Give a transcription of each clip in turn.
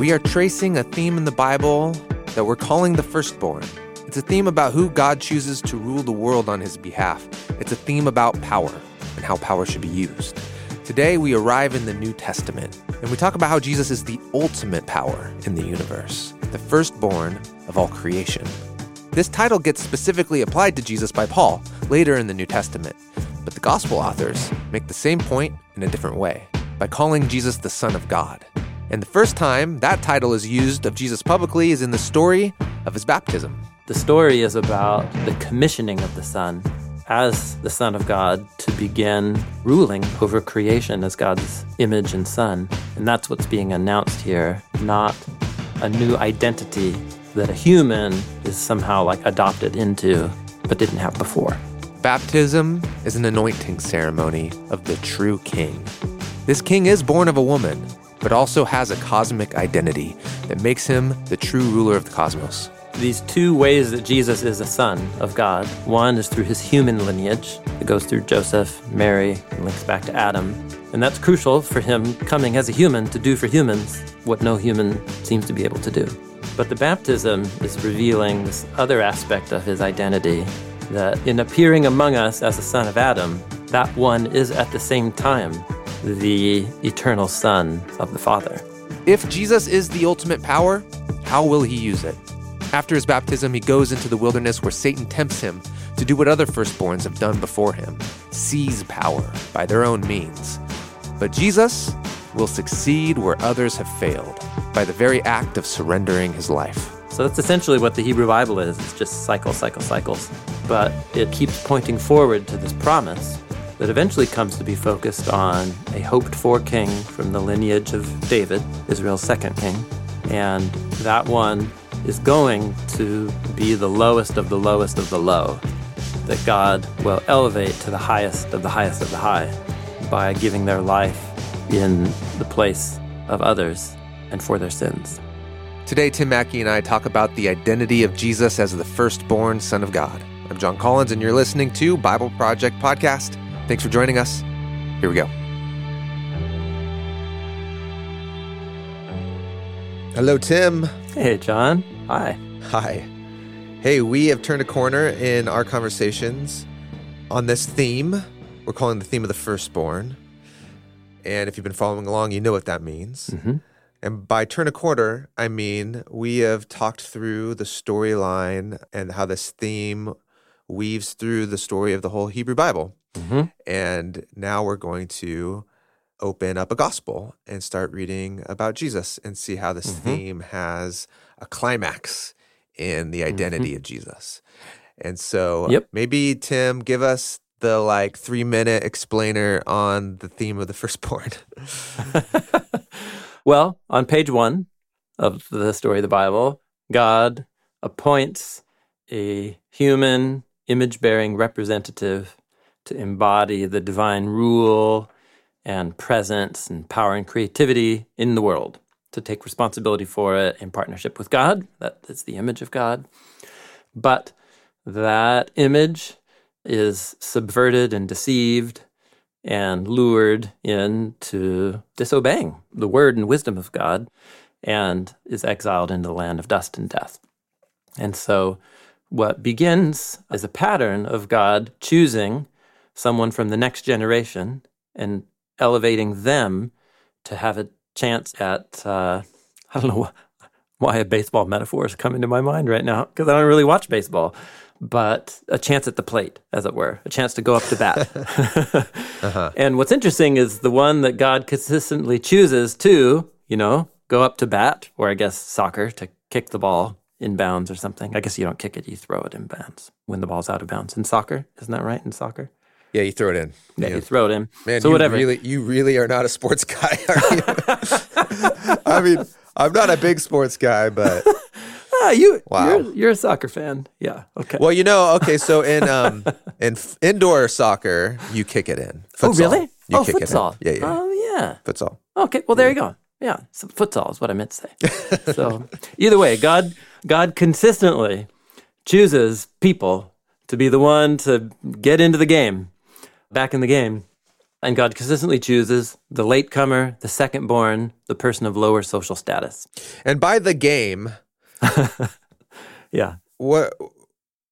We are tracing a theme in the Bible that we're calling the firstborn. It's a theme about who God chooses to rule the world on his behalf. It's a theme about power and how power should be used. Today, we arrive in the New Testament and we talk about how Jesus is the ultimate power in the universe, the firstborn of all creation. This title gets specifically applied to Jesus by Paul later in the New Testament, but the gospel authors make the same point in a different way by calling Jesus the Son of God. And the first time that title is used of Jesus publicly is in the story of his baptism. The story is about the commissioning of the Son as the Son of God to begin ruling over creation as God's image and Son. And that's what's being announced here, not a new identity that a human is somehow like adopted into but didn't have before. Baptism is an anointing ceremony of the true king. This king is born of a woman, but also has a cosmic identity that makes him the true ruler of the cosmos. These two ways that Jesus is a son of God one is through his human lineage, it goes through Joseph, Mary, and links back to Adam. And that's crucial for him coming as a human to do for humans what no human seems to be able to do. But the baptism is revealing this other aspect of his identity that in appearing among us as a son of Adam, that one is at the same time the eternal Son of the Father. If Jesus is the ultimate power, how will he use it? After his baptism, he goes into the wilderness where Satan tempts him to do what other firstborns have done before him seize power by their own means. But Jesus will succeed where others have failed by the very act of surrendering his life. So that's essentially what the Hebrew Bible is. It's just cycle, cycle, cycles. But it keeps pointing forward to this promise that eventually comes to be focused on a hoped for king from the lineage of David, Israel's second king. And that one is going to be the lowest of the lowest of the low, that God will elevate to the highest of the highest of the high by giving their life in the place of others and for their sins. Today, Tim Mackie and I talk about the identity of Jesus as the firstborn Son of God. I'm Jon Collins, and you're listening to Bible Project Podcast. Thanks for joining us. Here we go. Hello, Tim. Hey, Jon. Hi. Hi. Hey, we have turned a corner in our conversations on this theme. We're calling the theme of the firstborn. And if you've been following along, you know what that means. Mm-hmm. And by turn a corner, I mean we have talked through the storyline and how this theme weaves through the story of the whole Hebrew Bible. Mm-hmm. And now we're going to open up a gospel and start reading about Jesus and see how this Mhm. theme has a climax in the identity of Jesus. And so Yep. maybe Tim, give us the like three minute explainer on the theme of the firstborn. well, on page one of the story of the Bible, God appoints a human image bearing representative to embody the divine rule and presence and power and creativity in the world, to take responsibility for it in partnership with God. That is the image of God. But that image is subverted and deceived and lured into disobeying the word and wisdom of God and is exiled into the land of dust and death. And so, what begins as a pattern of God choosing someone from the next generation and elevating them to have a chance at, uh, I don't know wh- why a baseball metaphor is coming to my mind right now because I don't really watch baseball, but a chance at the plate, as it were, a chance to go up to bat. uh-huh. And what's interesting is the one that God consistently chooses to, you know, go up to bat, or I guess soccer, to kick the ball in bounds or something. I guess you don't kick it, you throw it in bounds when the ball's out of bounds. In soccer, isn't that right? In soccer? Yeah, you throw it in. Yeah, you throw it in. Man, so you whatever. really you really are not a sports guy, are you? I mean, I'm not a big sports guy, but ah, you, Wow. you're, you're a soccer fan. Yeah, okay. well, you know, okay, so in um in f- indoor soccer, you kick it in. oh, really? You oh, kick futsal. It in. Yeah, yeah. Oh, yeah. Futsal. Okay, well there you go. Yeah, so futsal is what I meant to say. so either way, God God consistently chooses people to be the one to get into the game, back in the game. And God consistently chooses the latecomer, the second born, the person of lower social status. And by the game, Yeah. what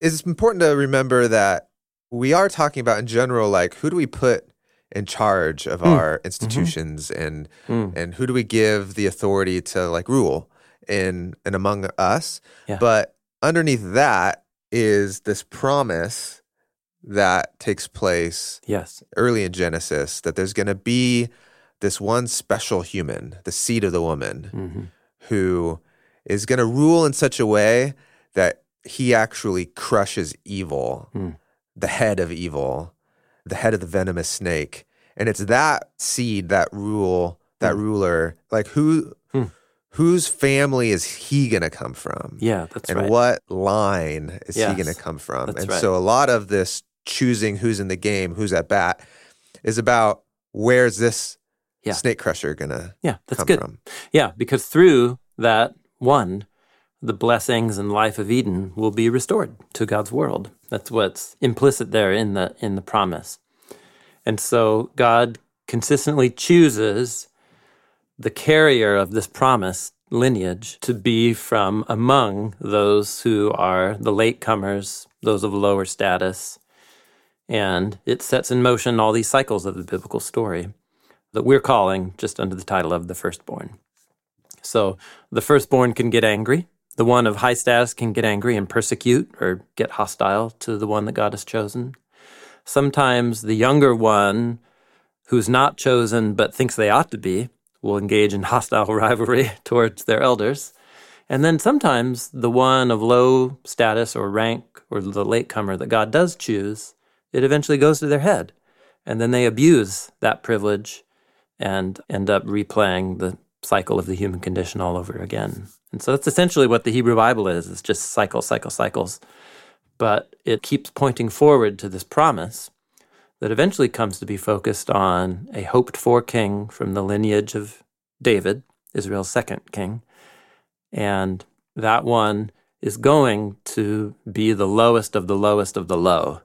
it's important to remember that we are talking about in general, like who do we put in charge of our institutions and Mm. and who do we give the authority to like rule in and among us? Yeah. But underneath that is this promise that takes place Yes. early in Genesis that there's going to be this one special human, the seed of the woman, hmm who is going to rule in such a way that he actually crushes evil, Hmm. the head of evil, the head of the venomous snake. And it's that seed, that rule, that ruler, like who Hmm. whose family is he going to come from? Yeah, that's and right. what line is he going to come from? and right. so a lot of this choosing who's in the game, who's at bat, is about where's this Yeah. snake crusher going to yeah, that's come good. from? Yeah, because through that one, the blessings and life of Eden will be restored to God's world. That's what's implicit there in the in the promise. And so God consistently chooses the carrier of this promise lineage to be from among those who are the latecomers, those of lower status. And it sets in motion all these cycles of the biblical story that we're calling just under the title of the firstborn. So the firstborn can get angry. The one of high status can get angry and persecute or get hostile to the one that God has chosen. Sometimes the younger one, who's not chosen but thinks they ought to be, will engage in hostile rivalry towards their elders. And then sometimes the one of low status or rank or the latecomer that God does choose, it eventually goes to their head. And then they abuse that privilege and end up replaying the cycle of the human condition all over again. And so that's essentially what the Hebrew Bible is. It's just cycle, cycle, cycles. But it keeps pointing forward to this promise that eventually comes to be focused on a hoped for king from the lineage of David, Israel's second king. And that one is going to be the lowest of the lowest of the low,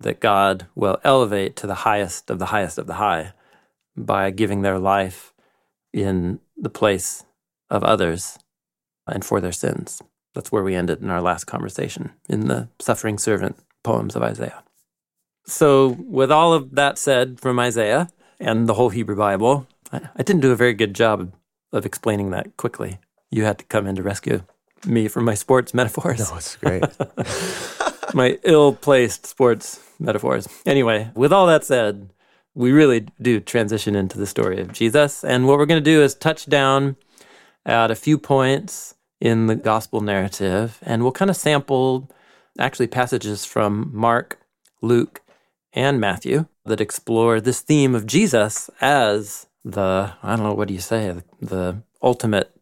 that God will elevate to the highest of the highest of the high by giving their life in the place of others and for their sins. That's where we ended in our last conversation in the suffering servant poems of Isaiah. So, with all of that said from Isaiah and the whole Hebrew Bible, I, didn't do a very good job of explaining that quickly. You had to come in to rescue me from my sports metaphors No, it's great. my ill-placed sports metaphors. Anyway, with all that said, we really do transition into the story of Jesus, and what we're going to do is touch down at a few points in the gospel narrative, and we'll kind of sample actually passages from Mark, Luke, and Matthew that explore this theme of Jesus as the I don't know what do you say the ultimate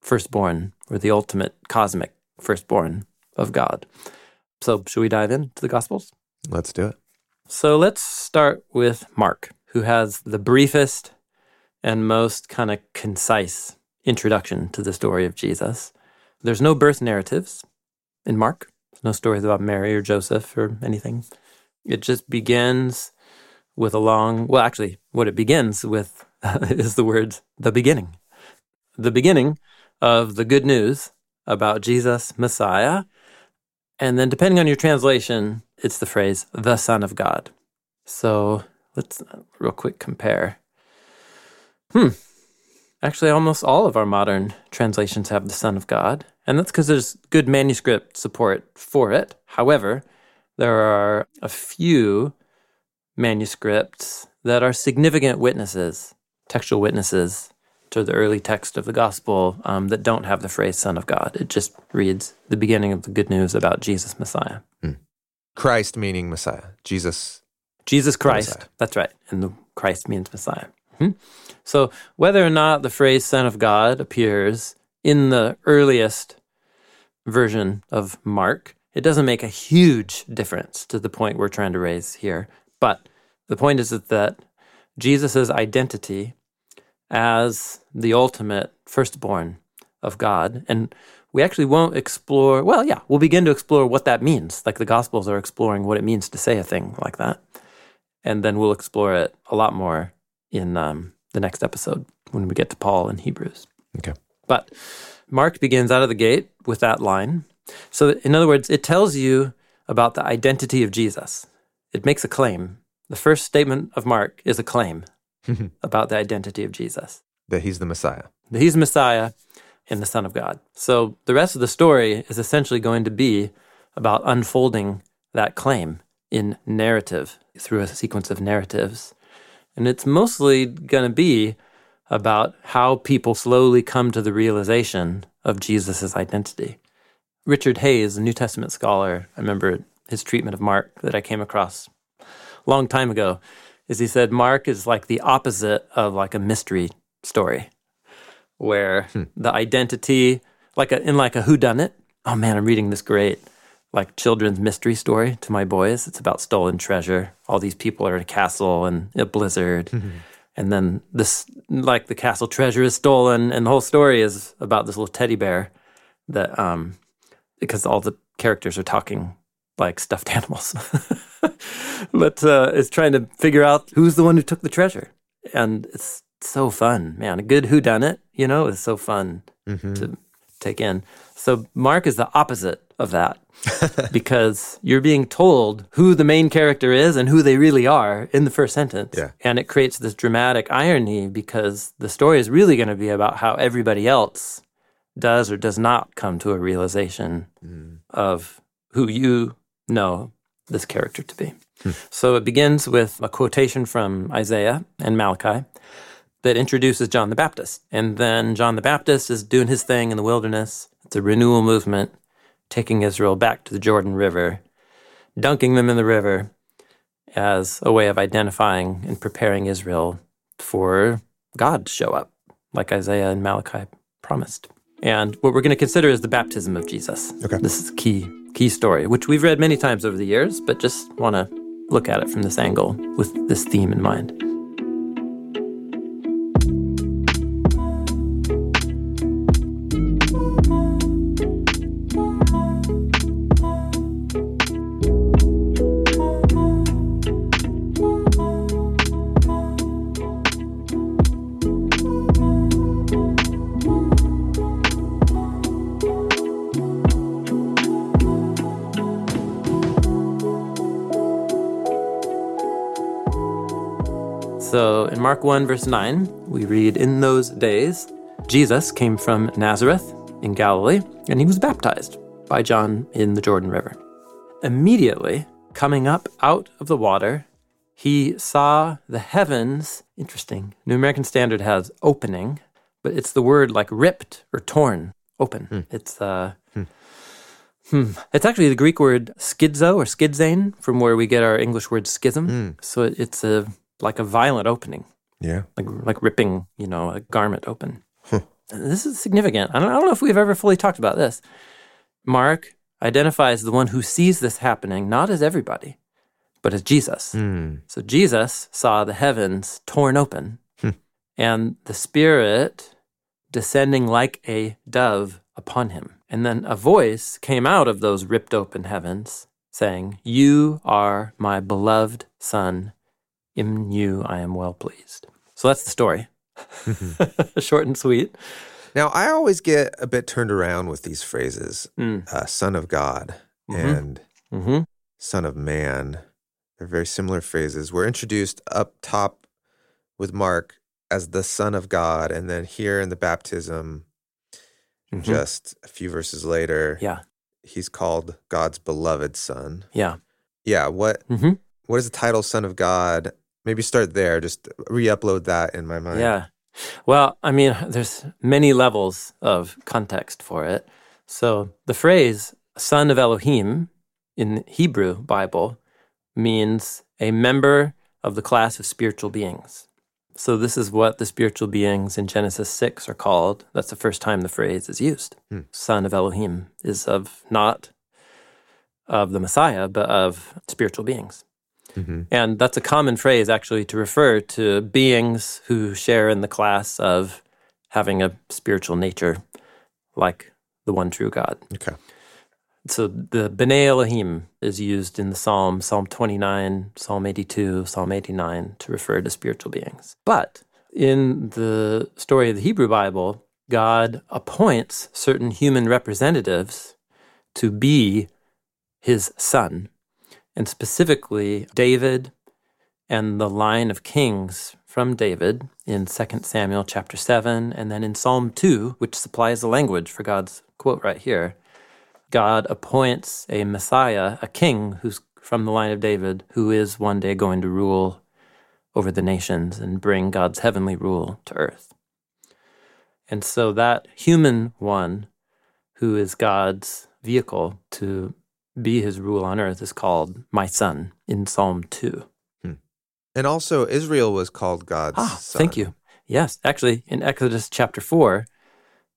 firstborn or the ultimate cosmic firstborn of God. So, should we dive into the Gospels? Let's do it. So, let's start with Mark, who has the briefest and most kind of concise introduction to the story of Jesus. There's no birth narratives in Mark, There's no stories about Mary or Joseph or anything. It just begins with a long, well, actually, what it begins with is the words, the beginning. The beginning of the good news about Jesus, Messiah. And then, depending on your translation, it's the phrase, the Son of God. So let's real quick compare. Hmm. Actually, almost all of our modern translations have the Son of God. And that's because there's good manuscript support for it. However, there are a few manuscripts that are significant witnesses, textual witnesses to the early text of the gospel um, that don't have the phrase Son of God. It just reads the beginning of the good news about Jesus Messiah. Christ meaning Messiah. Jesus. Jesus Christ. Messiah. That's right. And the Christ means Messiah. Mhm. So whether or not the phrase Son of God appears in the earliest version of Mark, it doesn't make a huge difference to the point we're trying to raise here. But the point is that, that Jesus' identity as the ultimate firstborn of God, and we actually won't explore, well, yeah, we'll begin to explore what that means. Like the Gospels are exploring what it means to say a thing like that. And then we'll explore it a lot more in um, the next episode when we get to Paul and Hebrews. Okay. But Mark begins out of the gate with that line. So, in other words, it tells you about the identity of Jesus. It makes a claim. The first statement of Mark is a claim about the identity of Jesus. That he's the Messiah. That he's the Messiah and the Son of God. So the rest of the story is essentially going to be about unfolding that claim in narrative through a sequence of narratives. And it's mostly going to be about how people slowly come to the realization of Jesus' identity. Richard Hays, a New Testament scholar, I remember his treatment of Mark that I came across a long time ago, is he said Mark is like the opposite of like a mystery story where hmm. the identity, like a, in like a whodunit. Oh man, I'm reading this great like children's mystery story to my boys. It's about stolen treasure. All these people are in a castle and a blizzard. Mm-hmm. And then this, like the castle treasure is stolen, and the whole story is about this little teddy bear that, um, because all the characters are talking like stuffed animals, but uh, is trying to figure out who's the one who took the treasure, and it's so fun, man. A good who done it, you know, is so fun mm-hmm. to take in. So Mark is the opposite of that because you're being told who the main character is and who they really are in the first sentence. Yeah. And it creates this dramatic irony because the story is really going to be about how everybody else does or does not come to a realization mm. of who you know this character to be. Hmm. So it begins with a quotation from Isaiah and Malachi that introduces John the Baptist. And then John the Baptist is doing his thing in the wilderness. It's a renewal movement, taking Israel back to the Jordan River, dunking them in the river as a way of identifying and preparing Israel for God to show up, like Isaiah and Malachi promised. And what we're going to consider is the baptism of Jesus. Okay. This is key key story, which we've read many times over the years, but just want to look at it from this angle with this theme in mind. 1, verse 9, we read, In those days, Jesus came from Nazareth in Galilee, and he was baptized by John in the Jordan River. Immediately, coming up out of the water, he saw the heavens. Interesting. New American Standard has opening, but it's the word like ripped or torn, open. Hmm. It's uh, hmm. Hmm. It's actually the Greek word schizo or schizane, from where we get our English word schism. Hmm. So it's a like a violent opening. Yeah. Like like ripping, you know, a garment open. Huh. This is significant. I don't, I don't know if we've ever fully talked about this. Mark identifies the one who sees this happening not as everybody, but as Jesus. Mm. So Jesus saw the heavens torn open hmm. and the Spirit descending like a dove upon him. And then a voice came out of those ripped open heavens saying, You are my beloved Son in you I am well pleased. So that's the story. Short and sweet. Now, I always get a bit turned around with these phrases mm. uh, Son of God mm-hmm. and mm-hmm. Son of Man. They're very similar phrases. We're introduced up top with Mark as the Son of God, and then here in the baptism, mm-hmm. just a few verses later, yeah, he's called God's beloved Son. Yeah. Yeah. What, mm-hmm. what is the title Son of God? Maybe start there. Just re-upload that in my mind. Yeah. Well, I mean, there's many levels of context for it. So the phrase "son of Elohim" in Hebrew Bible means a member of the class of spiritual beings. So this is what the spiritual beings in Genesis 6 are called. That's the first time the phrase is used. Hmm. Son of Elohim is of not of the Messiah, but of spiritual beings. Mm-hmm. And that's a common phrase actually to refer to beings who share in the class of having a spiritual nature like the one true God. Okay. So the B'nai Elohim is used in the Psalm, Psalm 29, Psalm 82, Psalm 89 to refer to spiritual beings. But in the story of the Hebrew Bible, God appoints certain human representatives to be his son, and specifically David and the line of kings from David in 2 Samuel chapter 7 and then in Psalm 2 which supplies the language for God's quote right here God appoints a Messiah, a king who's from the line of David, who is one day going to rule over the nations and bring God's heavenly rule to earth. And so that human one who is God's vehicle to be his rule on earth is called my son in Psalm 2. Hmm. And also, Israel was called God's ah, son. Thank you. Yes, actually, in Exodus chapter 4,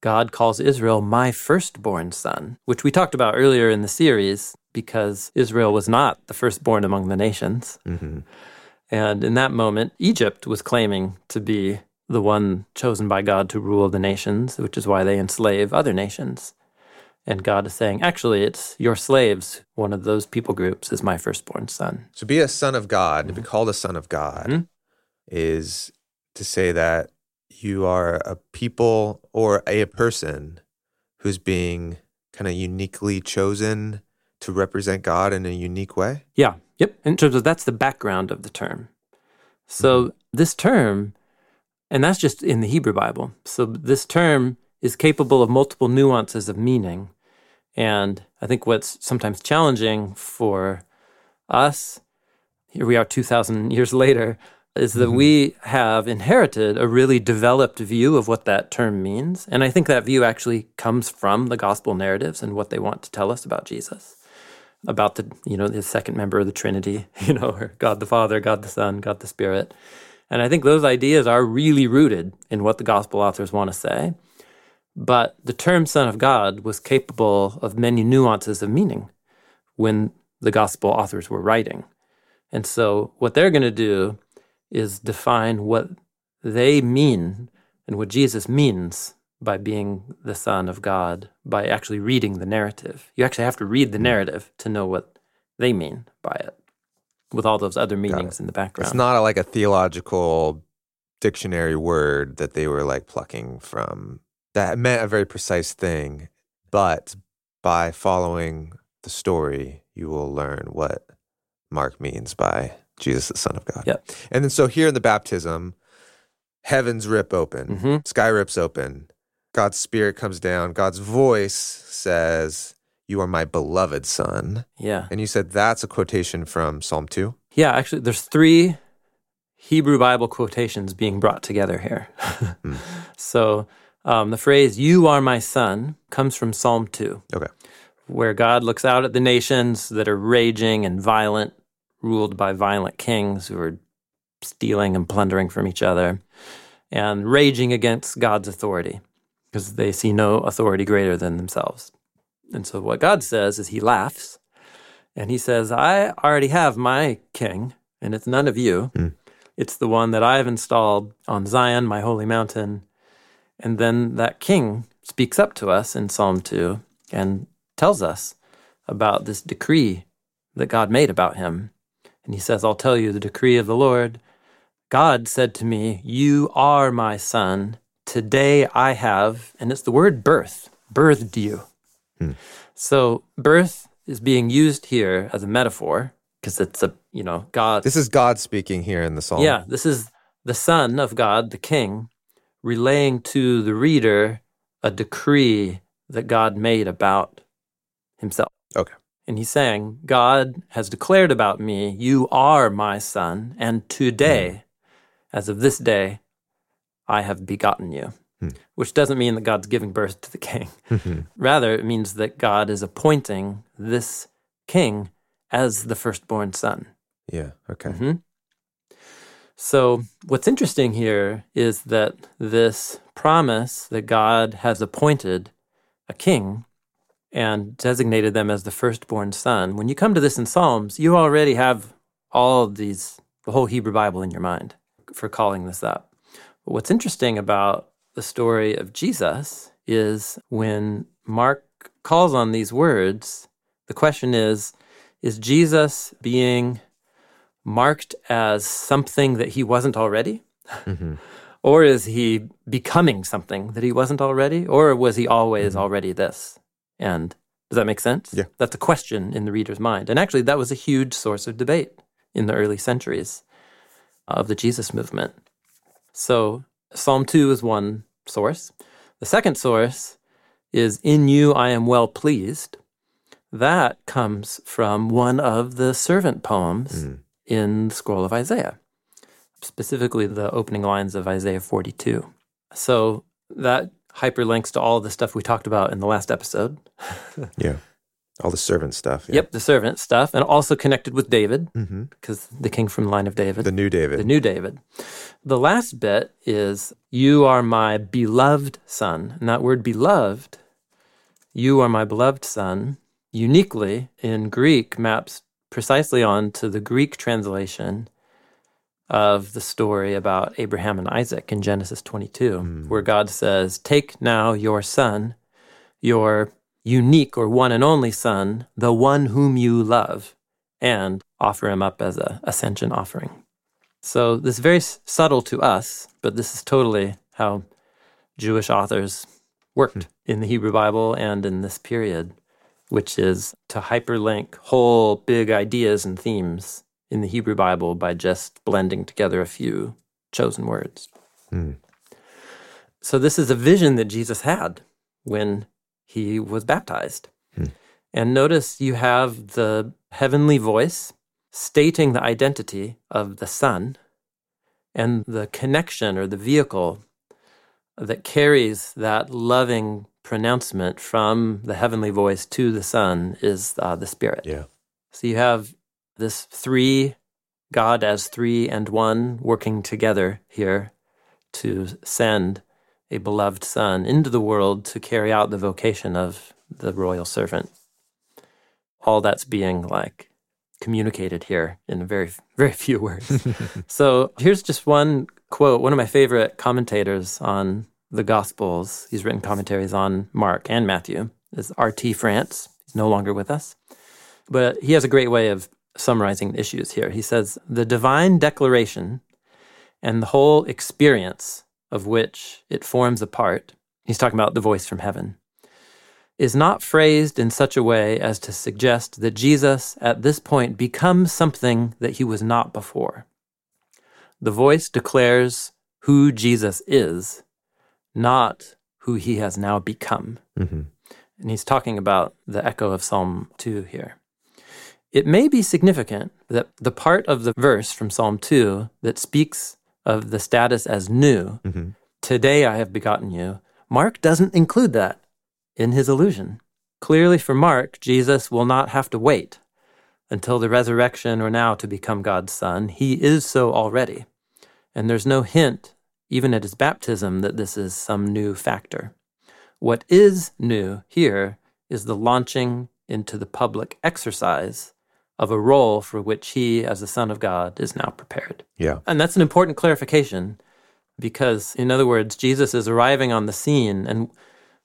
God calls Israel my firstborn son, which we talked about earlier in the series because Israel was not the firstborn among the nations. Mm-hmm. And in that moment, Egypt was claiming to be the one chosen by God to rule the nations, which is why they enslave other nations. And God is saying, actually, it's your slaves, one of those people groups, is my firstborn son. To be a son of God, mm-hmm. to be mm-hmm. called a son of God, mm-hmm. is to say that you are a people or a person who's being kind of uniquely chosen to represent God in a unique way? Yeah. Yep. In terms of that's the background of the term. So mm-hmm. this term, and that's just in the Hebrew Bible. So this term is capable of multiple nuances of meaning. And I think what's sometimes challenging for us, here we are 2,000 years later, is that mm-hmm. we have inherited a really developed view of what that term means. And I think that view actually comes from the gospel narratives and what they want to tell us about Jesus, about the, you know, the second member of the Trinity, you know, or God the Father, God the Son, God the Spirit. And I think those ideas are really rooted in what the gospel authors want to say. But the term Son of God was capable of many nuances of meaning when the gospel authors were writing. And so what they're going to do is define what they mean and what Jesus means by being the Son of God, by actually reading the narrative. You actually have to read the hmm. narrative to know what they mean by it, with all those other meanings in the background. It's not a, like a theological dictionary word that they were like plucking from that meant a very precise thing, but by following the story, you will learn what Mark means by Jesus, the Son of God. Yep. And then so here in the baptism, heavens rip open, mm-hmm. sky rips open, God's Spirit comes down, God's voice says, You are my beloved Son. Yeah. And you said that's a quotation from Psalm 2? Yeah, actually, there's three Hebrew Bible quotations being brought together here. mm. So um, the phrase, You are my Son, comes from Psalm 2. Okay. Where God looks out at the nations that are raging and violent ruled by violent kings who are stealing and plundering from each other and raging against God's authority because they see no authority greater than themselves. And so what God says is he laughs and he says, I already have my king, and it's none of you. Mm. It's the one that I've installed on Zion, my holy mountain. And then that king speaks up to us in Psalm 2 and tells us about this decree that God made about him. And he says, I'll tell you the decree of the Lord. God said to me, You are my son. Today I have, and it's the word birth, birthed you. Hmm. So birth is being used here as a metaphor because it's a, you know, God. This is God speaking here in the psalm. Yeah, this is the son of God, the king, relaying to the reader a decree that God made about himself. Okay. And he's saying, God has declared about me, you are my son, and today, mm. as of this day, I have begotten you. Mm. Which doesn't mean that God's giving birth to the king. Mm-hmm. Rather, it means that God is appointing this king as the firstborn son. Yeah, okay. Mm-hmm. So, what's interesting here is that this promise that God has appointed a king and designated them as the firstborn son. When you come to this in Psalms, you already have all of these, the whole Hebrew Bible in your mind for calling this up. But what's interesting about the story of Jesus is when Mark calls on these words, the question is is Jesus being marked as something that he wasn't already? Mm-hmm. Or is he becoming something that he wasn't already? Or was he always already this? And does that make sense? Yeah. That's a question in the reader's mind. And actually, that was a huge source of debate in the early centuries of the Jesus movement. So, Psalm 2 is one source. The second source is In you I am well pleased. That comes from one of the servant poems Mm. In the scroll of Isaiah, specifically the opening lines of Isaiah 42. So that hyperlinks to all the stuff we talked about in the last episode. Yeah. All the servant stuff. Yeah. Yep, the servant stuff, and also connected with David, Mm-hmm. because the king from the line of David. The new David. the new David. The last bit is, You are my beloved son. And that word beloved, you are my beloved son, uniquely in Greek maps precisely on to the Greek translation of the story about Abraham and Isaac in Genesis 22, hmm. where God says, Take now your son, your unique or one and only son, the one whom you love, and offer him up as a ascension offering. So this is very subtle to us, but this is totally how Jewish authors worked hmm. in the Hebrew Bible and in this period, which is to hyperlink whole big ideas and themes in the Hebrew Bible by just blending together a few chosen words. Hmm. So this is a vision that Jesus had when he was baptized. Hmm. And notice you have the heavenly voice stating the identity of the Son and the connection or the vehicle that carries that loving pronouncement from the heavenly voice to the Son is uh, the Spirit. Yeah. So you have this three, God as three and one working together here to send a beloved Son into the world to carry out the vocation of the royal servant. All that's being like communicated here in very, very few words. so here's just one quote. One of my favorite commentators on the Gospels, he's written commentaries on Mark and Matthew, is R.T. France. He's no longer with us. But he has a great way of summarizing issues here. He says, The divine declaration and the whole experience of which it forms a part, he's talking about the voice from heaven, is not phrased in such a way as to suggest that Jesus at this point becomes something that he was not before. The voice declares who Jesus is, not who he has now become. Mm-hmm. And he's talking about the echo of Psalm 2 here. It may be significant that the part of the verse from Psalm 2 that speaks of the status as new, Mm-hmm. today I have begotten you, Mark doesn't include that in his allusion. Clearly, for Mark, Jesus will not have to wait until the resurrection or now to become God's Son. He is so already. And there's no hint, even at his baptism, that this is some new factor. What is new here is the launching into the public exercise of a role for which he, as the Son of God, is now prepared. Yeah. And that's an important clarification because, in other words, Jesus is arriving on the scene, and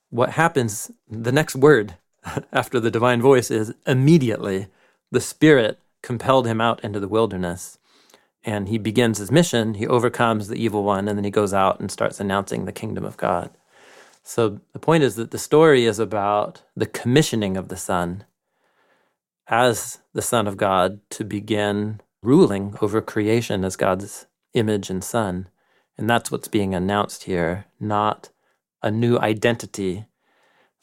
what happens, the next word after the divine voice is immediately the Spirit compelled him out into the wilderness. And he begins his mission, he overcomes the evil one, and then he goes out and starts announcing the kingdom of God. So the point is that the story is about the commissioning of the Son as the Son of God to begin ruling over creation as God's image and Son. And that's what's being announced here, not a new identity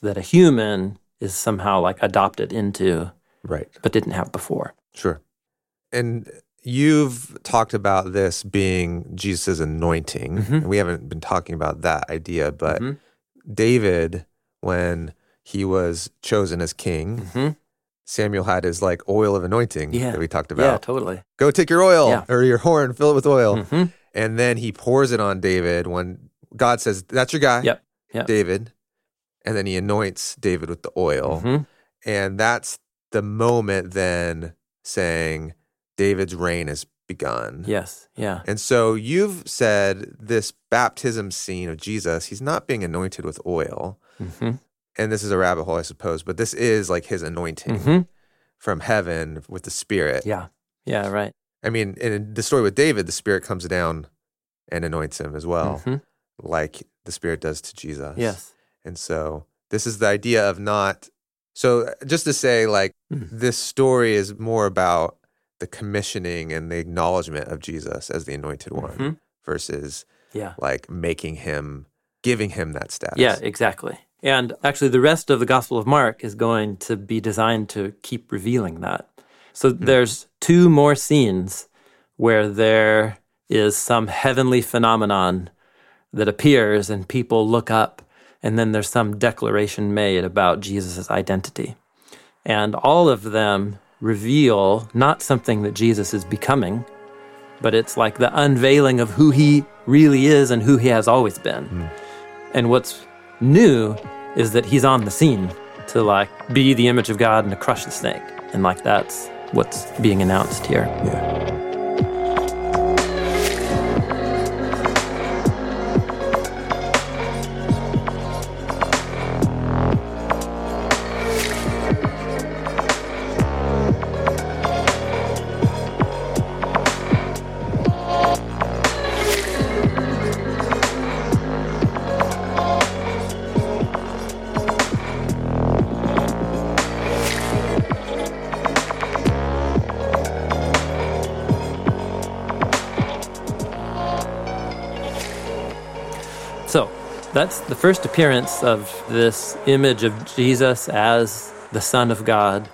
that a human is somehow like adopted into Right. but didn't have before. Sure. And you've talked about this being Jesus' anointing. Mhm. And we haven't been talking about that idea, but Mhm. David, when he was chosen as king, Mhm. Samuel had his like oil of anointing Yeah. that we talked about. Yeah, totally. Go take your oil Yeah. or your horn, fill it with oil. Mhm. And then he pours it on David when God says, That's your guy, Yep. Yep. David. And then he anoints David with the oil. Mhm. And that's the moment then saying, David's reign has begun. Yes. Yeah. And so you've said this baptism scene of Jesus, he's not being anointed with oil. Mhm. And this is a rabbit hole, I suppose, but this is like his anointing. Mhm. from heaven with the Spirit. Yeah. Yeah, right. I mean, in the story with David, the Spirit comes down and anoints him as well, Mhm. like the Spirit does to Jesus. Yes. And so this is the idea of not. So just to say, like, Mm. this story is more about the commissioning and the acknowledgement of Jesus as the anointed one Mhm. versus Yeah. like making him, giving him that status. Yeah, exactly. And actually, the rest of the Gospel of Mark is going to be designed to keep revealing that. So there's two more scenes where there is some heavenly phenomenon that appears and people look up, and then there's some declaration made about Jesus' identity. And all of them reveal not something that Jesus is becoming, but it's like the unveiling of who he really is and who he has always been. Hmm. And what's new is that he's on the scene to like be the image of God and to crush the snake. And like that's what's being announced here. Yeah. The first appearance of this image of Jesus as the Son of God,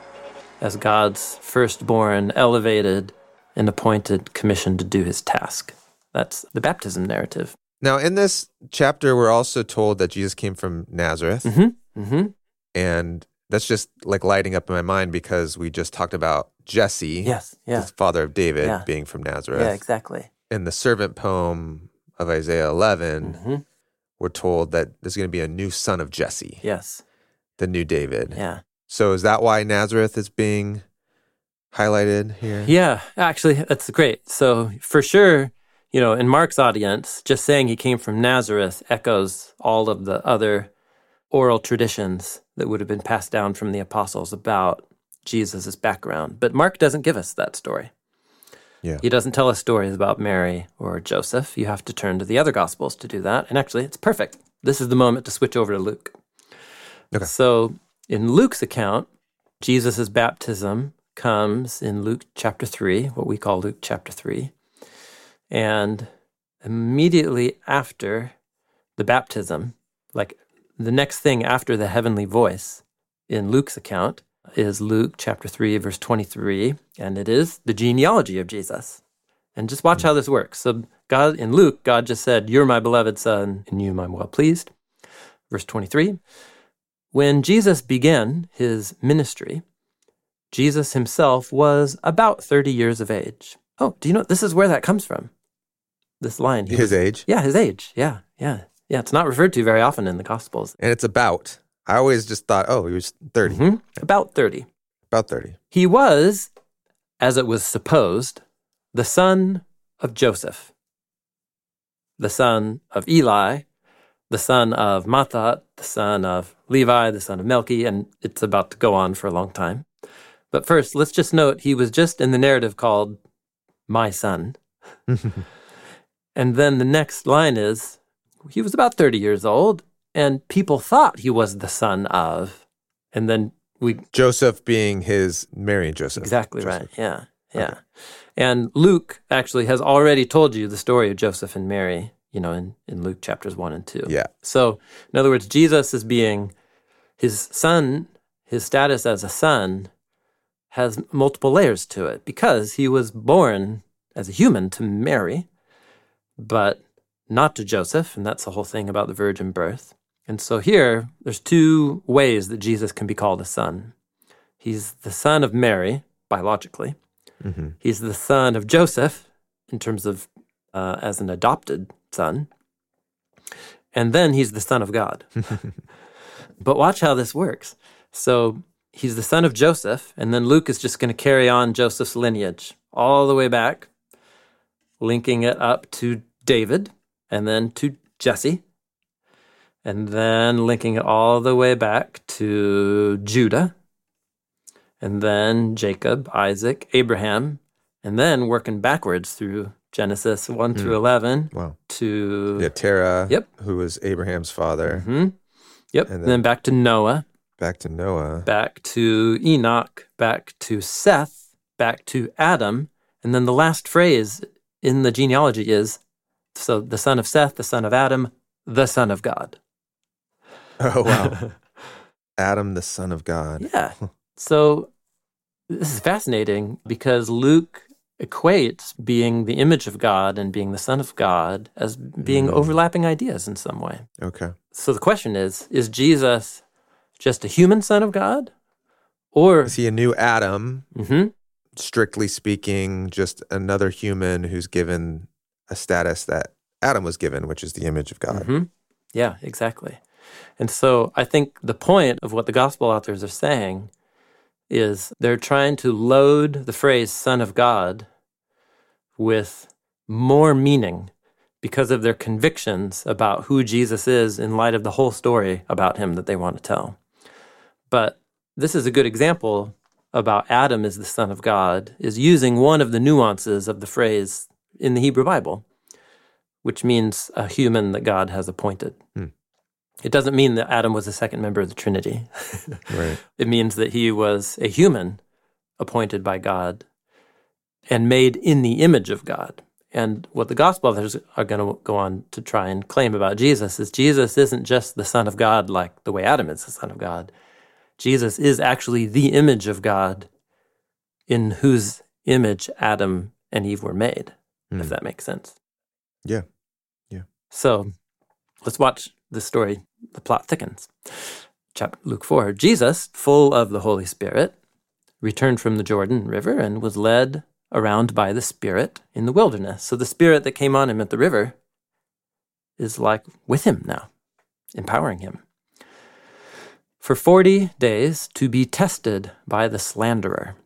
as God's firstborn, elevated and appointed, commissioned to do his task. That's the baptism narrative. Now, in this chapter, we're also told that Jesus came from Nazareth. Mm-hmm. Mm-hmm. And that's just like lighting up in my mind because we just talked about Jesse, Yes. Yeah. the father of David, Yeah. being from Nazareth. Yeah, exactly. In the servant poem of Isaiah 11, hmm we're told that there's going to be a new son of Jesse, Yes. the new David. Yeah. So is that why Nazareth is being highlighted here? Yeah, actually, that's great. So, for sure, you know, in Mark's audience, just saying he came from Nazareth echoes all of the other oral traditions that would have been passed down from the apostles about Jesus' background. But Mark doesn't give us that story. Yeah. He doesn't tell us stories about Mary or Joseph. You have to turn to the other gospels to do that. And actually, it's perfect. This is the moment to switch over to Luke. Okay. So, in Luke's account, Jesus' baptism comes in Luke chapter 3, what we call Luke chapter 3. And immediately after the baptism, like the next thing after the heavenly voice in Luke's account is Luke chapter 3, verse 23, and it is the genealogy of Jesus. And just watch how this works. So, God, in Luke, God just said, You're my beloved son, in you I'm well pleased. Verse 23 When Jesus began his ministry, Jesus himself was about 30 years of age. Oh, do you know this is where that comes from? This line. His was- age. Yeah, his age. Yeah, yeah. Yeah, it's not referred to very often in the Gospels. And it's about. I always just thought, oh, he was 30, Mhm. About 30. about 30. He was, as it was supposed, the son of Joseph, the son of Eli, the son of Mathat, the son of Levi, the son of Melchi, and it's about to go on for a long time. But first, let's just note he was just in the narrative called My Son. and then the next line is he was about 30 years old, and people thought he was the son of. And then we Joseph being his Mary and Joseph. Exactly Joseph. right. Yeah. Yeah. And Luke actually has already told you the story of Joseph and Mary, you know, in, in Luke chapters one and two. Yeah. So, in other words, Jesus is being his son, his status as a son has multiple layers to it because he was born as a human to Mary, but not to Joseph. And that's the whole thing about the virgin birth. And so here, there's two ways that Jesus can be called a son. He's the son of Mary, biologically. hmm He's the son of Joseph in terms of uh, as an adopted son. And then he's the son of God. but watch how this works. So he's the son of Joseph, and then Luke is just going to carry on Joseph's lineage all the way back, linking it up to David and then to Jesse, and then linking it all the way back to Judah, and then Jacob, Isaac, Abraham, and then working backwards through Genesis 1 through 11 Wow. to Yeah, Terah, Yep. who was Abraham's father, Mhm. Yep. And And then- then back to Noah, back to Noah. back to Enoch, back to Seth, back to Adam, and then the last phrase in the genealogy is so the son of Seth, the son of Adam, the son of God. Oh, wow. Adam, the son of God. Yeah. So this is fascinating because Luke equates being the image of God and being the son of God as being Mm. overlapping ideas in some way. Okay. So the question is is Jesus just a human son of God? Or Is he a new Adam, Mhm. strictly speaking, just another human who's given a status that Adam was given, which is the image of God? Mhm. Yeah, exactly. And so I think the point of what the gospel authors are saying is they're trying to load the phrase Son of God with more meaning because of their convictions about who Jesus is in light of the whole story about him that they want to tell. But this is a good example about Adam as the Son of God, is using one of the nuances of the phrase in the Hebrew Bible, which means a human that God has appointed. Hmm. It doesn't mean that Adam was a second member of the Trinity. Right. It means that he was a human appointed by God and made in the image of God. And what the gospel authors are going to go on to try and claim about Jesus is Jesus isn't just the Son of God like the way Adam is the Son of God. Jesus is actually the image of God in whose image Adam and Eve were made, Hmm. if that makes sense. Yeah. Yeah. So let's watch the story. The plot thickens. Chapter Luke 4. Jesus, full of the Holy Spirit, returned from the Jordan River and was led around by the Spirit in the wilderness. So the Spirit that came on him at the river is like with him now, empowering him. For 40 days to be tested by the slanderer.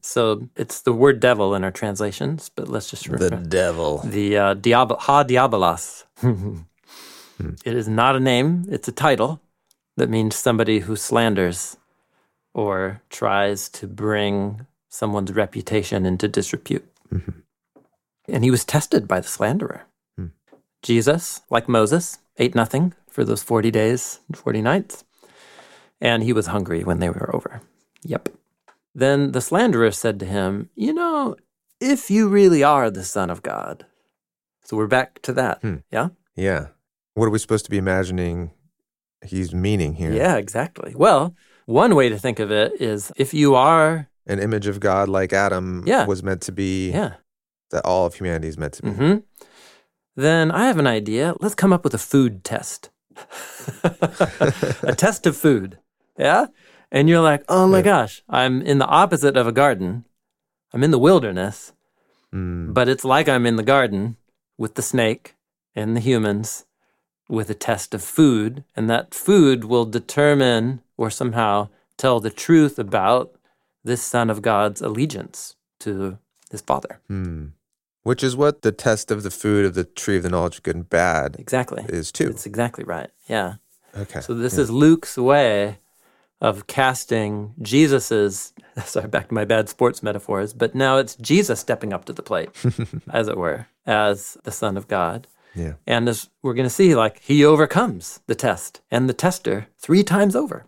so it's the word devil in our translations, but let's just remember the devil. the uh, Diab- Ha Diabolos. It is not a name, it's a title that means somebody who slanders or tries to bring someone's reputation into disrepute. And he was tested by the slanderer. Jesus, like Moses, ate nothing for those 40 days and 40 nights, and he was hungry when they were over. Yep. Then the slanderer said to him, You know, if you really are the Son of God. So we're back to that. Hmm. Yeah? Yeah. What are we supposed to be imagining he's meaning here? Yeah, exactly. Well, one way to think of it is if you are, An image of God like Adam Yeah. was meant to be, yeah, that all of humanity is meant to be. hmm then I have an idea. Let's come up with a food test. a test of food. Yeah? And you're like, oh my Yeah. gosh, I'm in the opposite of a garden. I'm in the wilderness, Mm. but it's like I'm in the garden with the snake and the humans with a test of food. And that food will determine or somehow tell the truth about this son of God's allegiance to his father. Hmm. Which is what the test of the food of the tree of the knowledge of good and bad Exactly. is too. It's exactly right. Yeah. okay. So this Yeah. is Luke's way of casting Jesus's sorry, back to my bad sports metaphors, but now it's Jesus stepping up to the plate, as it were, as the Son of God. Yeah. And as we're going to see, like he overcomes the test and the tester three times over.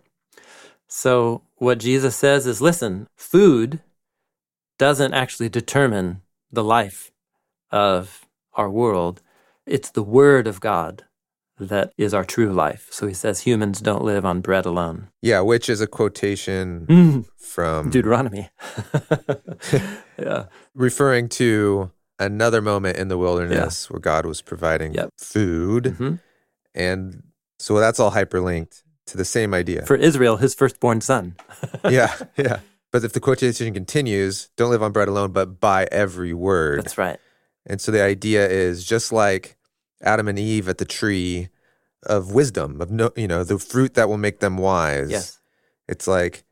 So what Jesus says is listen, food doesn't actually determine the life of our world. It's the word of God that is our true life. So he says humans don't live on bread alone. Yeah, which is a quotation Mm. from Deuteronomy. yeah. referring to another moment in the wilderness where God was providing Yep. food. Mhm. And so that's all hyperlinked to the same idea. For Israel, his firstborn son. yeah, yeah. But if the quotation continues, don't live on bread alone, but by every word. That's right. And so the idea is just like Adam and Eve at the tree of wisdom, of no, you know, the fruit that will make them wise. Yes. It's like,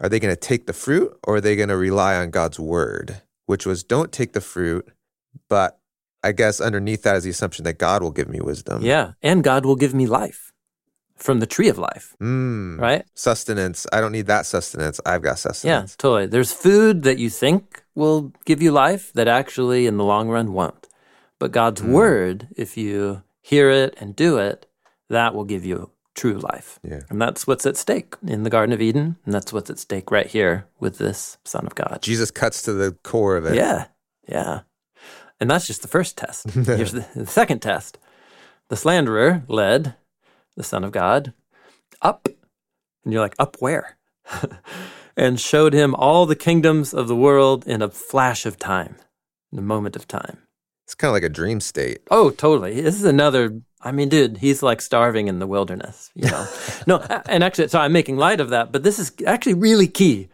are they going to take the fruit or are they going to rely on God's word? Which was, don't take the fruit, but I guess underneath that is the assumption that God will give me wisdom. Yeah. And God will give me life. from the tree of life, Mm. right? Sustenance. I don't need that sustenance. I've got sustenance. Yeah, totally. There's food that you think will give you life that actually, in the long run, won't. But God's Mm. word, if you hear it and do it, that will give you true life. Yeah. And that's what's at stake in the Garden of Eden. And that's what's at stake right here with this Son of God. Jesus cuts to the core of it. Yeah, yeah. And that's just the first test. Here's the, the second test. The slanderer led the Son of God up, and you're like, up where? and showed him all the kingdoms of the world in a flash of time, in a moment of time. It's kind of like a dream state. Oh, totally. This is another. I mean, dude, he's like starving in the wilderness, you know? no, and actually, so I'm making light of that, but this is actually really key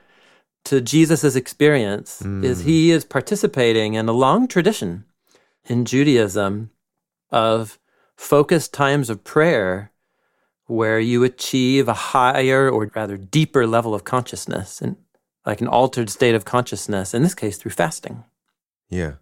to Jesus' experience is he mm. is participating in a long tradition in Judaism of focused times of prayer where you achieve a higher or rather deeper level of consciousness and like an altered state of consciousness, in this case through fasting. Yeah.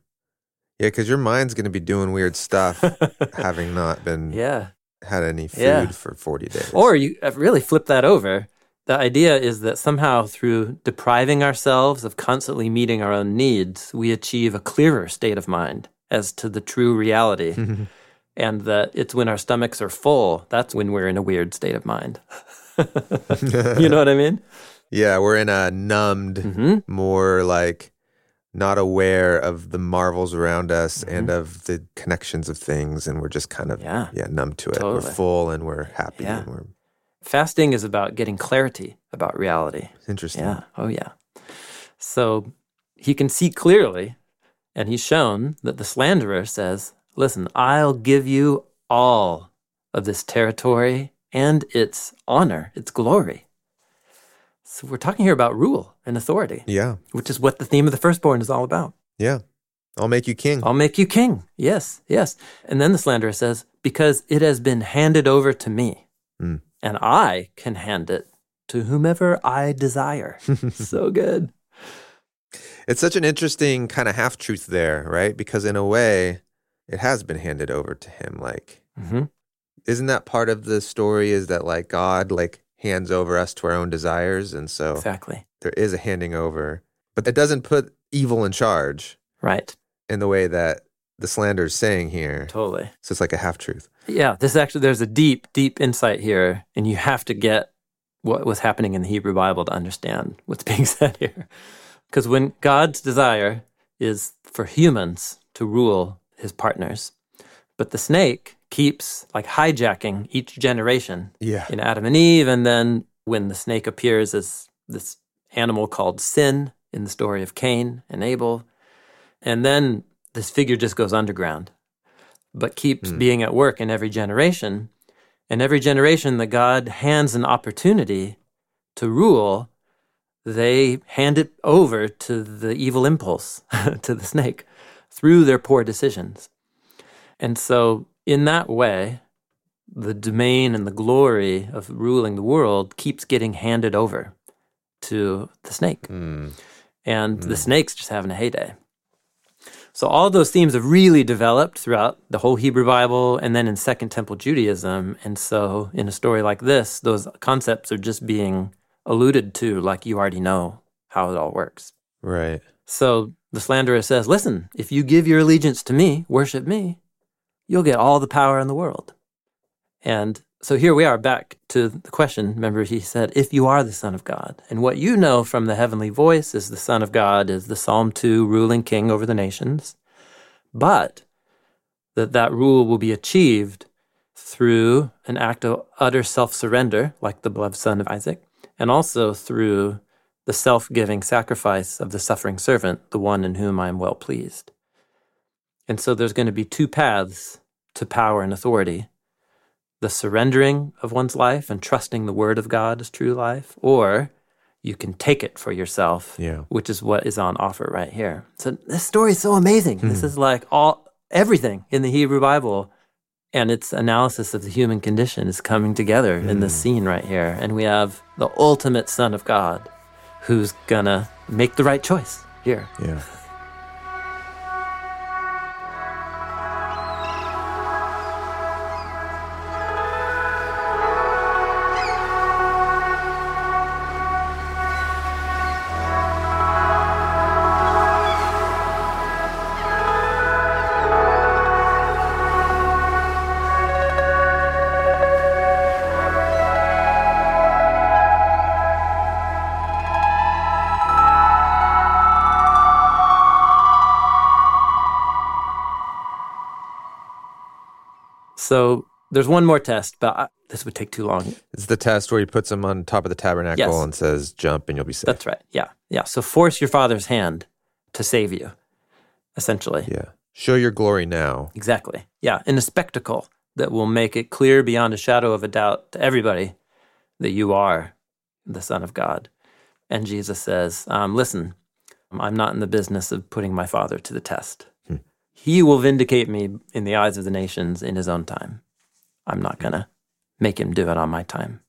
Yeah, because your mind's going to be doing weird stuff having not been Yeah. had any food Yeah. for 40 days. Or you uh, really flip that over. The idea is that somehow through depriving ourselves of constantly meeting our own needs, we achieve a clearer state of mind as to the true reality. and that it's when our stomachs are full, that's when we're in a weird state of mind. you know what I mean? yeah, we're in a numbed, hmm more like not aware of the marvels around us and of the connections of things. And we're just kind of, Mm-hmm. Yeah. numb to it. We're full and we're happy. Yeah. And we're Fasting is about getting clarity about reality. interesting. Yeah. Oh, yeah. So he can see clearly, and he's shown that the slanderer says, Listen, I'll give you all of this territory and its honor, its glory. So we're talking here about rule and authority, Yeah. which is what the theme of the firstborn is all about. Yeah. I'll make you king. I'll make you king. Yes, yes. And then the slanderer says, Because it has been handed over to me, Mm. and I can hand it to whomever I desire. so good. It's such an interesting kind of half truth there, right? Because in a way, it has been handed over to him. Like, hmm isn't that part of the story? Is that like God like hands over us to our own desires, and so Exactly. there is a handing over, but it doesn't put evil in charge Right. in the way that the slander is saying here. Totally. So it's like a half truth. Yeah. This actually, there's a deep, deep insight here, and you have to get what was happening in the Hebrew Bible to understand what's being said here. Because when God's desire is for humans to rule his partners, but the snake keeps like hijacking each generation Yeah. in Adam and Eve. And then when the snake appears as this animal called sin in the story of Cain and Abel, and then this figure just goes underground, but keeps Hmm. being at work in every generation. And every generation that God hands an opportunity to rule, they hand it over to the evil impulse, to the snake, through their poor decisions. And so, in that way, the domain and the glory of ruling the world keeps getting handed over to the snake. Mm. And the snake's just having a heyday. So all those themes have really developed throughout the whole Hebrew Bible and then in Second Temple Judaism. And so in a story like this, those concepts are just being alluded to like you already know how it all works. Right. So the slanderer says, Listen, if you give your allegiance to me, worship me, you'll get all the power in the world. And so here we are back to the question. Remember, he said, If you are the Son of God, and what you know from the heavenly voice is the Son of God is the Psalm 2 ruling king over the nations, but that that rule will be achieved through an act of utter self surrender, like the beloved son of Isaac, and also through the self giving sacrifice of the suffering servant, the one in whom I am well pleased. And so there's going to be two paths to power and authority the surrendering of one's life and trusting the word of God as true life, or you can take it for yourself, Yeah. which is what is on offer right here. So this story is so amazing. This hmm. is like all everything in the Hebrew Bible and its analysis of the human condition is coming together in this hmm. scene right here. And we have the ultimate Son of God who's gonna make the right choice here. Yeah. So there's one more test, but I, this would take too long. It's the test where he puts him on top of the tabernacle Yes. and says, "Jump, and you'll be safe." That's right. Yeah. Yeah. So force your father's hand to save you, essentially. yeah. Show your glory now. Exactly. Yeah. In a spectacle that will make it clear beyond a shadow of a doubt to everybody that you are the Son of God. And Jesus says, um, Listen, I'm not in the business of putting my Father to the test. He will vindicate me in the eyes of the nations in his own time. I'm not going to make him do it on my time.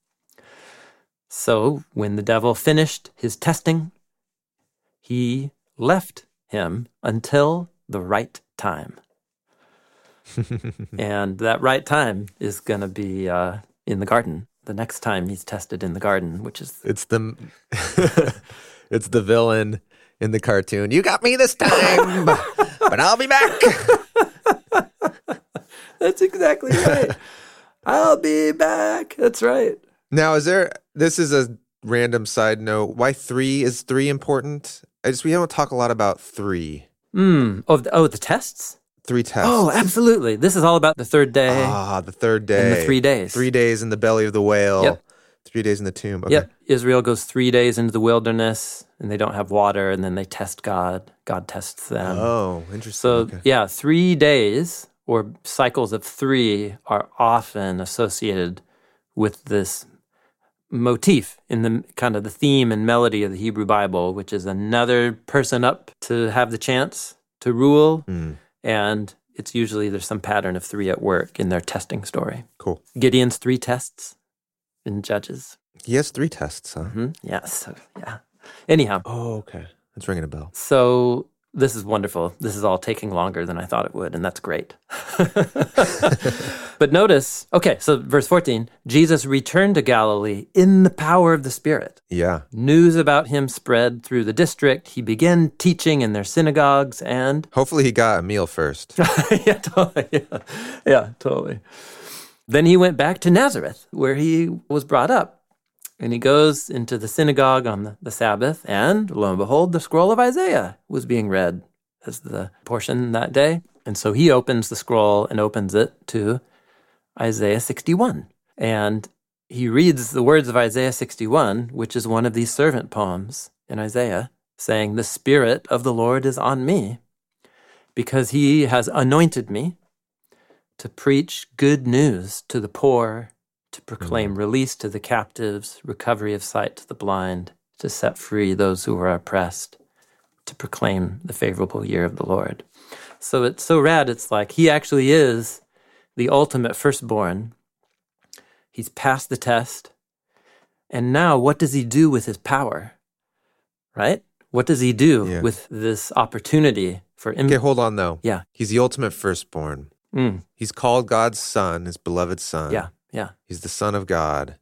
So when the devil finished his testing, he left him until the right time. and that right time is going to be uh, in the garden. The next time he's tested in the garden, which is It's the it's the villain in the cartoon. You got me this time, but I'll be back. that's exactly right. I'll be back. That's right. Now, is there? This is a random side note. Why three is three important? I just we don't talk a lot about three. Mm. Oh, the, oh, the tests. Three tests. Oh, absolutely. This is all about the third day ah, the third day. and the three days. Three days in the belly of the whale. Yep. Three days in the tomb. Okay. Yep. Israel goes three days into the wilderness and they don't have water, and then they test God. God tests them. Oh, interesting. So, okay. yeah, three days or cycles of three are often associated with this motif in the kind of the theme and melody of the Hebrew Bible, which is another person up to have the chance to rule. Mm, And it's usually there's some pattern of three at work in their testing story. cool. Gideon's three tests in Judges. He has three tests, huh? hmm Yeah. So, yeah. Anyhow, Oh, okay. That's ringing a bell. So this is wonderful. This is all taking longer than I thought it would, and that's great. but notice, okay, so verse 14 Jesus returned to Galilee in the power of the Spirit. Yeah. News about him spread through the district. He began teaching in their synagogues and. Hopefully, he got a meal first. yeah, totally. Yeah. yeah, totally. Then he went back to Nazareth, where he was brought up. And he goes into the synagogue on the, the Sabbath, and lo and behold, the scroll of Isaiah was being read as the portion that day. And so he opens the scroll and opens it to Isaiah 61. And he reads the words of Isaiah 61, which is one of these servant poems in Isaiah, saying, The Spirit of the Lord is on me, because he has anointed me to preach good news to the poor, to proclaim mm-hmm. release to the captives, recovery of sight to the blind, to set free those who are oppressed, to proclaim the favorable year of the Lord. So it's so rad. It's like he actually is the ultimate firstborn. He's passed the test. And now, what does he do with his power? Right? What does he do Yeah. with this opportunity for Im- Okay, hold on though. Yeah. He's the ultimate firstborn. Mm, He's called God's son, his beloved son. yeah, yeah. He's the son of God.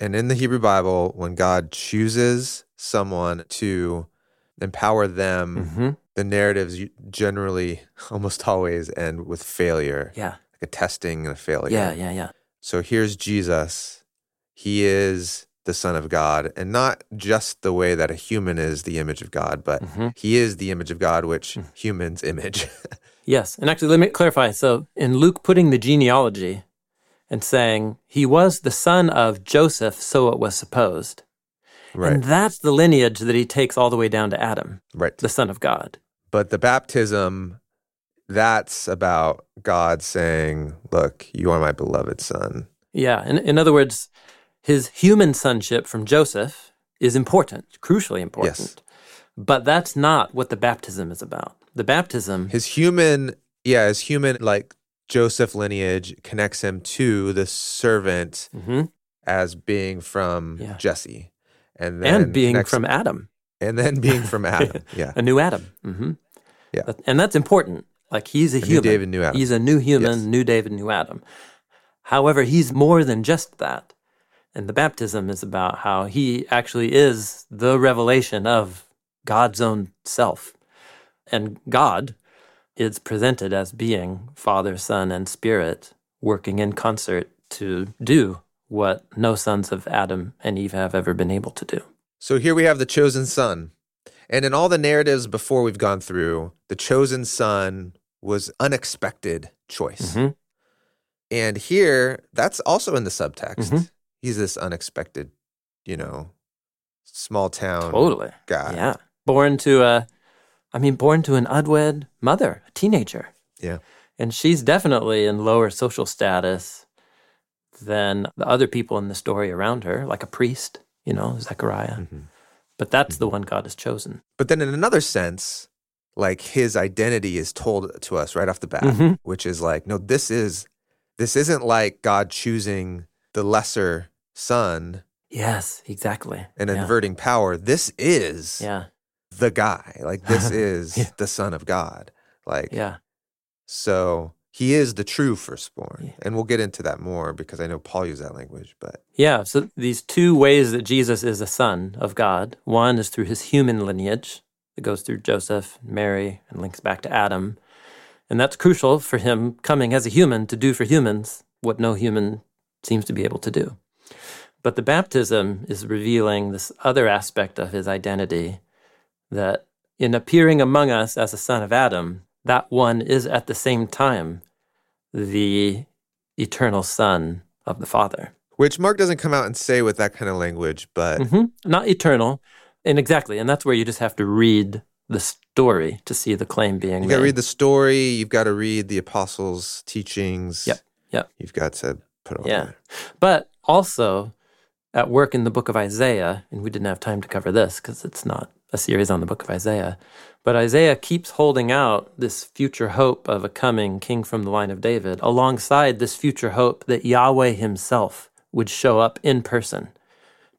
And in the Hebrew Bible, when God chooses someone to empower them, hmm the narratives generally almost always end with failure, Yeah, like a testing and a failure. yeah, yeah, yeah. So here's Jesus. He is the Son of God, and not just the way that a human is the image of God, but hmm he is the image of God, which humans image. Yes. And actually, let me clarify. So, in Luke putting the genealogy and saying he was the son of Joseph, so it was supposed. right. And that's the lineage that he takes all the way down to Adam, right. the son of God. But the baptism, that's about God saying, Look, you are my beloved son. Yeah. In, in other words, his human sonship from Joseph is important, crucially important. Yes. But that's not what the baptism is about. The baptism, His human, yeah, his human, like Joseph lineage connects him to the servant Mhm. as being from Yeah. Jesse. And then and being connects- from Adam, and then being from Adam. Yeah. a new Adam. hmm Yeah. and that's important. Like he's a, new human. David, new Adam. He's a new human, Yes. new David, new Adam. However, he's more than just that. And the baptism is about how he actually is the revelation of God's own self. And God is presented as being Father, Son, and Spirit working in concert to do what no sons of Adam and Eve have ever been able to do. So here we have the chosen son. And in all the narratives before we've gone through, the chosen son was unexpected choice. Mhm. And here, that's also in the subtext. Mhm. He's this unexpected, you know, small town Totally. guy. Yeah. Born to a, I mean, born to an unwed mother, a teenager. Yeah. And she's definitely in lower social status than the other people in the story around her, like a priest, you know, Zechariah. Mhm. But that's the one God has chosen. But then in another sense, like his identity is told to us right off the bat, Mhm. which is like, no, this is this isn't like God choosing the lesser son Yes, exactly. and yeah. inverting power. This is Yeah. The guy. Like this is Yeah. the son of God. Like Yeah. so he is the true firstborn. Yeah. And we'll get into that more because I know Paul used that language, but Yeah. So these two ways that Jesus is a son of God one is through his human lineage that goes through Joseph, Mary, and links back to Adam. And that's crucial for him coming as a human to do for humans what no human seems to be able to do. But the baptism is revealing this other aspect of his identity that in appearing among us as a son of Adam, that one is at the same time the eternal son of the Father. which Mark doesn't come out and say with that kind of language, but hmm Not eternal. And exactly. And that's where you just have to read the story to see the claim being you got to read the story, you've got to read the apostles' teachings. Yep, yep. You've got to put all Yeah. that. But also at work in the book of Isaiah, and we didn't have time to cover this because it's not a series on the book of Isaiah, but Isaiah keeps holding out this future hope of a coming king from the line of David alongside this future hope that Yahweh himself would show up in person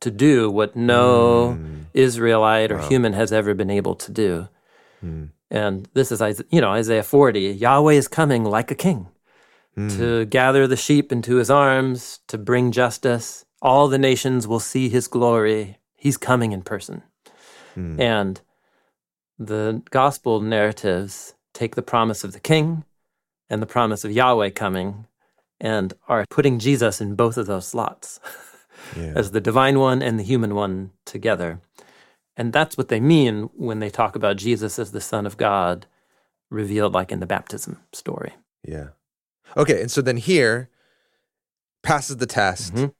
to do what no hmm. Israelite or human has ever been able to do. Hmm. And this is, you know, Isaiah 40. Yahweh is coming like a king hmm. to gather the sheep into his arms, to bring justice. All the nations will see his glory. He's coming in person. And the gospel narratives take the promise of the king and the promise of Yahweh coming and are putting Jesus in both of those slots Yeah. as the divine one and the human one together. And that's what they mean when they talk about Jesus as the Son of God, revealed like in the baptism story. Yeah. Okay, and so then here passes the test, Mhm.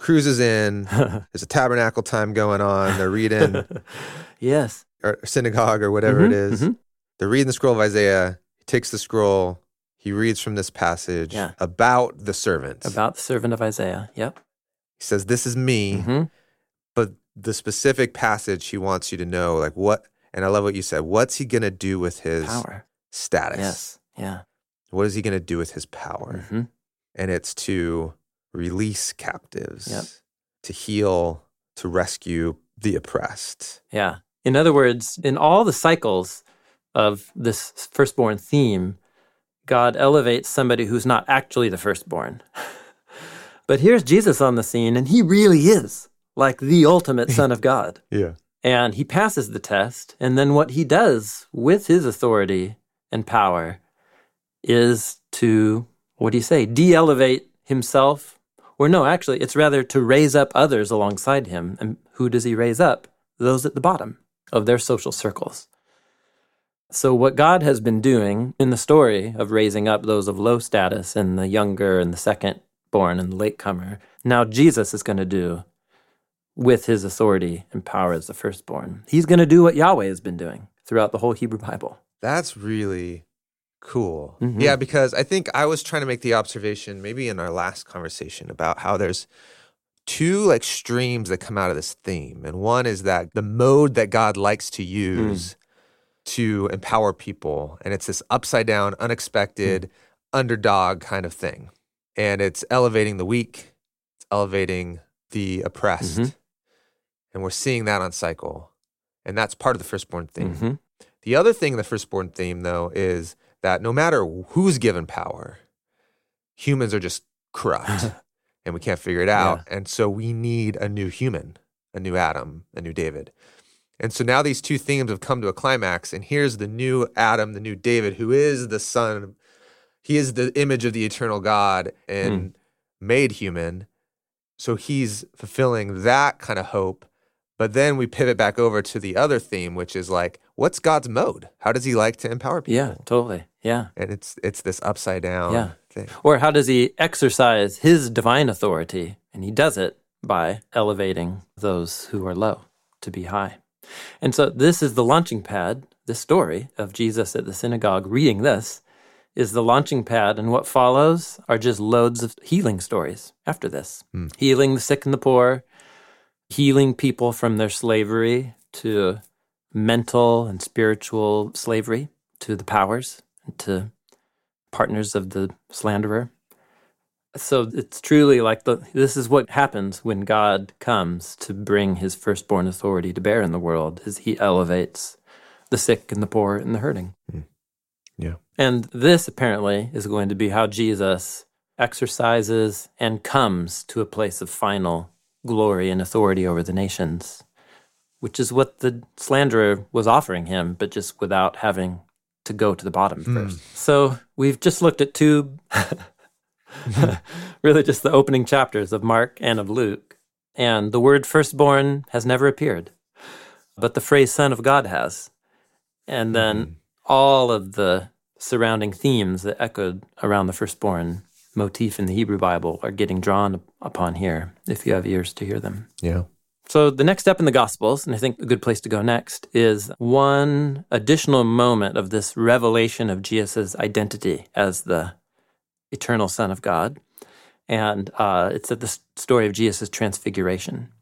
Cruises in. There's a tabernacle time going on. They're reading yes. or synagogue or whatever it Mhm, is. mhm. They're reading the scroll of Isaiah. He takes the scroll. He reads from this passage Yeah. about the servant. About the servant of Isaiah. Yep. he says, "This is me." hmm But the specific passage he wants you to know, like what, and I love what you said. What's he going to do with his Power. status? Yes. Yeah. What is he going to do with his power? hmm And it's to release captives, Yep. to heal, to rescue the oppressed. Yeah. In other words, in all the cycles of this firstborn theme, God elevates somebody who's not actually the firstborn. but here's Jesus on the scene, and he really is like the ultimate Son of God. Yeah. And he passes the test. And then what he does with his authority and power is to, what do you say, de elevate himself? Or no, actually, it's rather to raise up others alongside him. And who does he raise up? Those at the bottom of their social circles. So, what God has been doing in the story of raising up those of low status and the younger and the second born and the latecomer, now Jesus is going to do with his authority and power as the firstborn. He's going to do what Yahweh has been doing throughout the whole Hebrew Bible. That's really cool. Mhm. Yeah, because I think I was trying to make the observation maybe in our last conversation about how there's two like streams that come out of this theme. And one is that the mode that God likes to use to empower people. And it's this upside down, unexpected, underdog kind of thing. And it's elevating the weak, it's elevating the oppressed. Mhm. And we're seeing that on cycle. And that's part of the firstborn theme. Mhm. The other thing in the firstborn theme, though, is that no matter who's given power, humans are just corrupt and we can't figure it out. And so we need a new human, a new Adam, a new David. And so now these two themes have come to a climax. And here's the new Adam, the new David, who is the son. He is the image of the eternal God and hmm. made human. So he's fulfilling that kind of hope. But then we pivot back over to the other theme, which is like, what's God's mode? How does he like to empower people? Yeah, totally. Yeah. And it's it's this upside down Yeah. thing. Or how does he exercise his divine authority? And he does it by elevating those who are low to be high. And so this is the launching pad. This story of Jesus at the synagogue reading this is the launching pad. And what follows are just loads of healing stories after this Hmm. healing the sick and the poor, healing people from their slavery to mental and spiritual slavery to the powers, to partners of the slanderer. So it's truly like the this is what happens when God comes to bring his firstborn authority to bear in the world is he elevates the sick and the poor and the hurting. Hmm. Yeah. And this apparently is going to be how Jesus exercises and comes to a place of final glory and authority over the nations, which is what the slanderer was offering him, but just without having to go to the bottom hmm. first. So we've just looked at two, really just the opening chapters of Mark and of Luke. And the word firstborn has never appeared, but the phrase son of God has. And then hmm. all of the surrounding themes that echoed around the firstborn motif in the Hebrew Bible are getting drawn upon here, if you have ears to hear them. Yeah. So, the next step in the Gospels, and I think a good place to go next, is one additional moment of this revelation of Jesus' identity as the eternal Son of God. And uh, it's at the story of Jesus' transfiguration.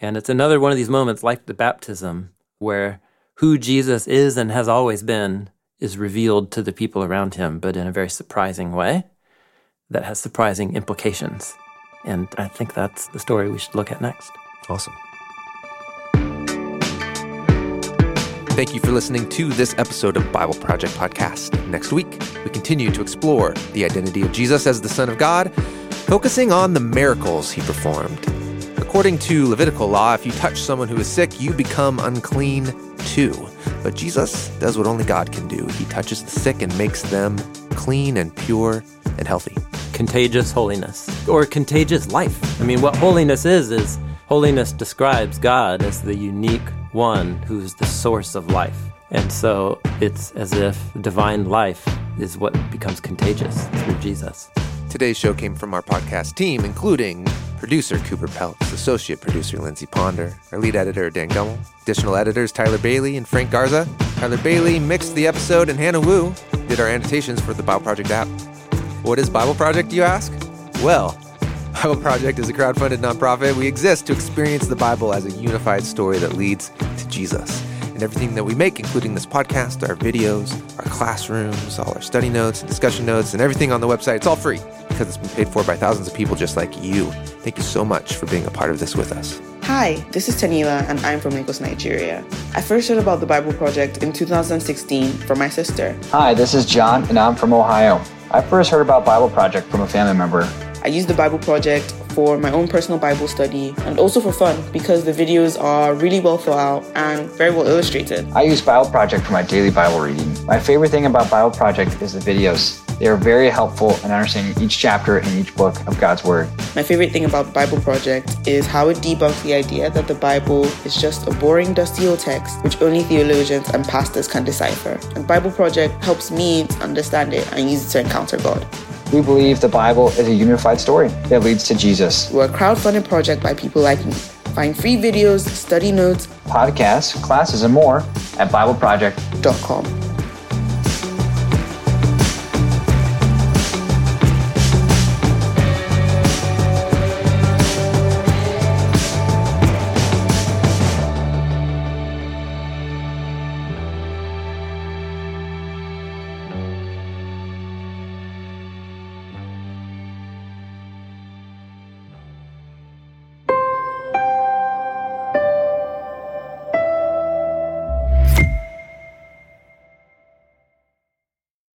And it's another one of these moments, like the baptism, where who Jesus is and has always been is revealed to the people around him, but in a very surprising way that has surprising implications. And I think that's the story we should look at next. Awesome. Thank you for listening to this episode of Bible Project Podcast. Next week, we continue to explore the identity of Jesus as the Son of God, focusing on the miracles he performed. According to Levitical law, if you touch someone who is sick, you become unclean too. But Jesus does what only God can do. He touches the sick and makes them clean and pure and healthy. contagious holiness or contagious life. I mean, what holiness is, is holiness describes God as the unique one who is the source of life. And so it's as if divine life is what becomes contagious through Jesus. Today's show came from our podcast team, including producer Cooper Peltz, associate producer Lindsey Ponder, our lead editor Dan Gummel, additional editors Tyler Bailey and Frank Garza. Tyler Bailey mixed the episode, and Hannah Woo did our annotations for the Bible Project app. What is Bible Project, you ask? Well, Bible Project is a crowdfunded nonprofit. We exist to experience the Bible as a unified story that leads to Jesus. And everything that we make, including this podcast, our videos, our classrooms, all our study notes and discussion notes, and everything on the website, it's all free because it's been paid for by thousands of people just like you. Thank you so much for being a part of this with us. Hi, this is Tanila, and I'm from Lagos, Nigeria. I first heard about the Bible Project in 2016 from my sister. Hi, this is John, and I'm from Ohio. I first heard about Bible Project from a family member. I use the Bible Project for my own personal Bible study and also for fun because the videos are really well thought out and very well illustrated. I use Bible Project for my daily Bible reading. My favorite thing about Bible Project is the videos. They are very helpful in understanding each chapter in each book of God's Word. My favorite thing about the Bible Project is how it debunks the idea that the Bible is just a boring, dusty old text which only theologians and pastors can decipher. And Bible Project helps me to understand it and use it to encounter God. We believe the Bible is a unified story that leads to Jesus. We're a crowdfunded project by people like me. Find free videos, study notes, Podcasts, classes, and more at BibleProject.com. com.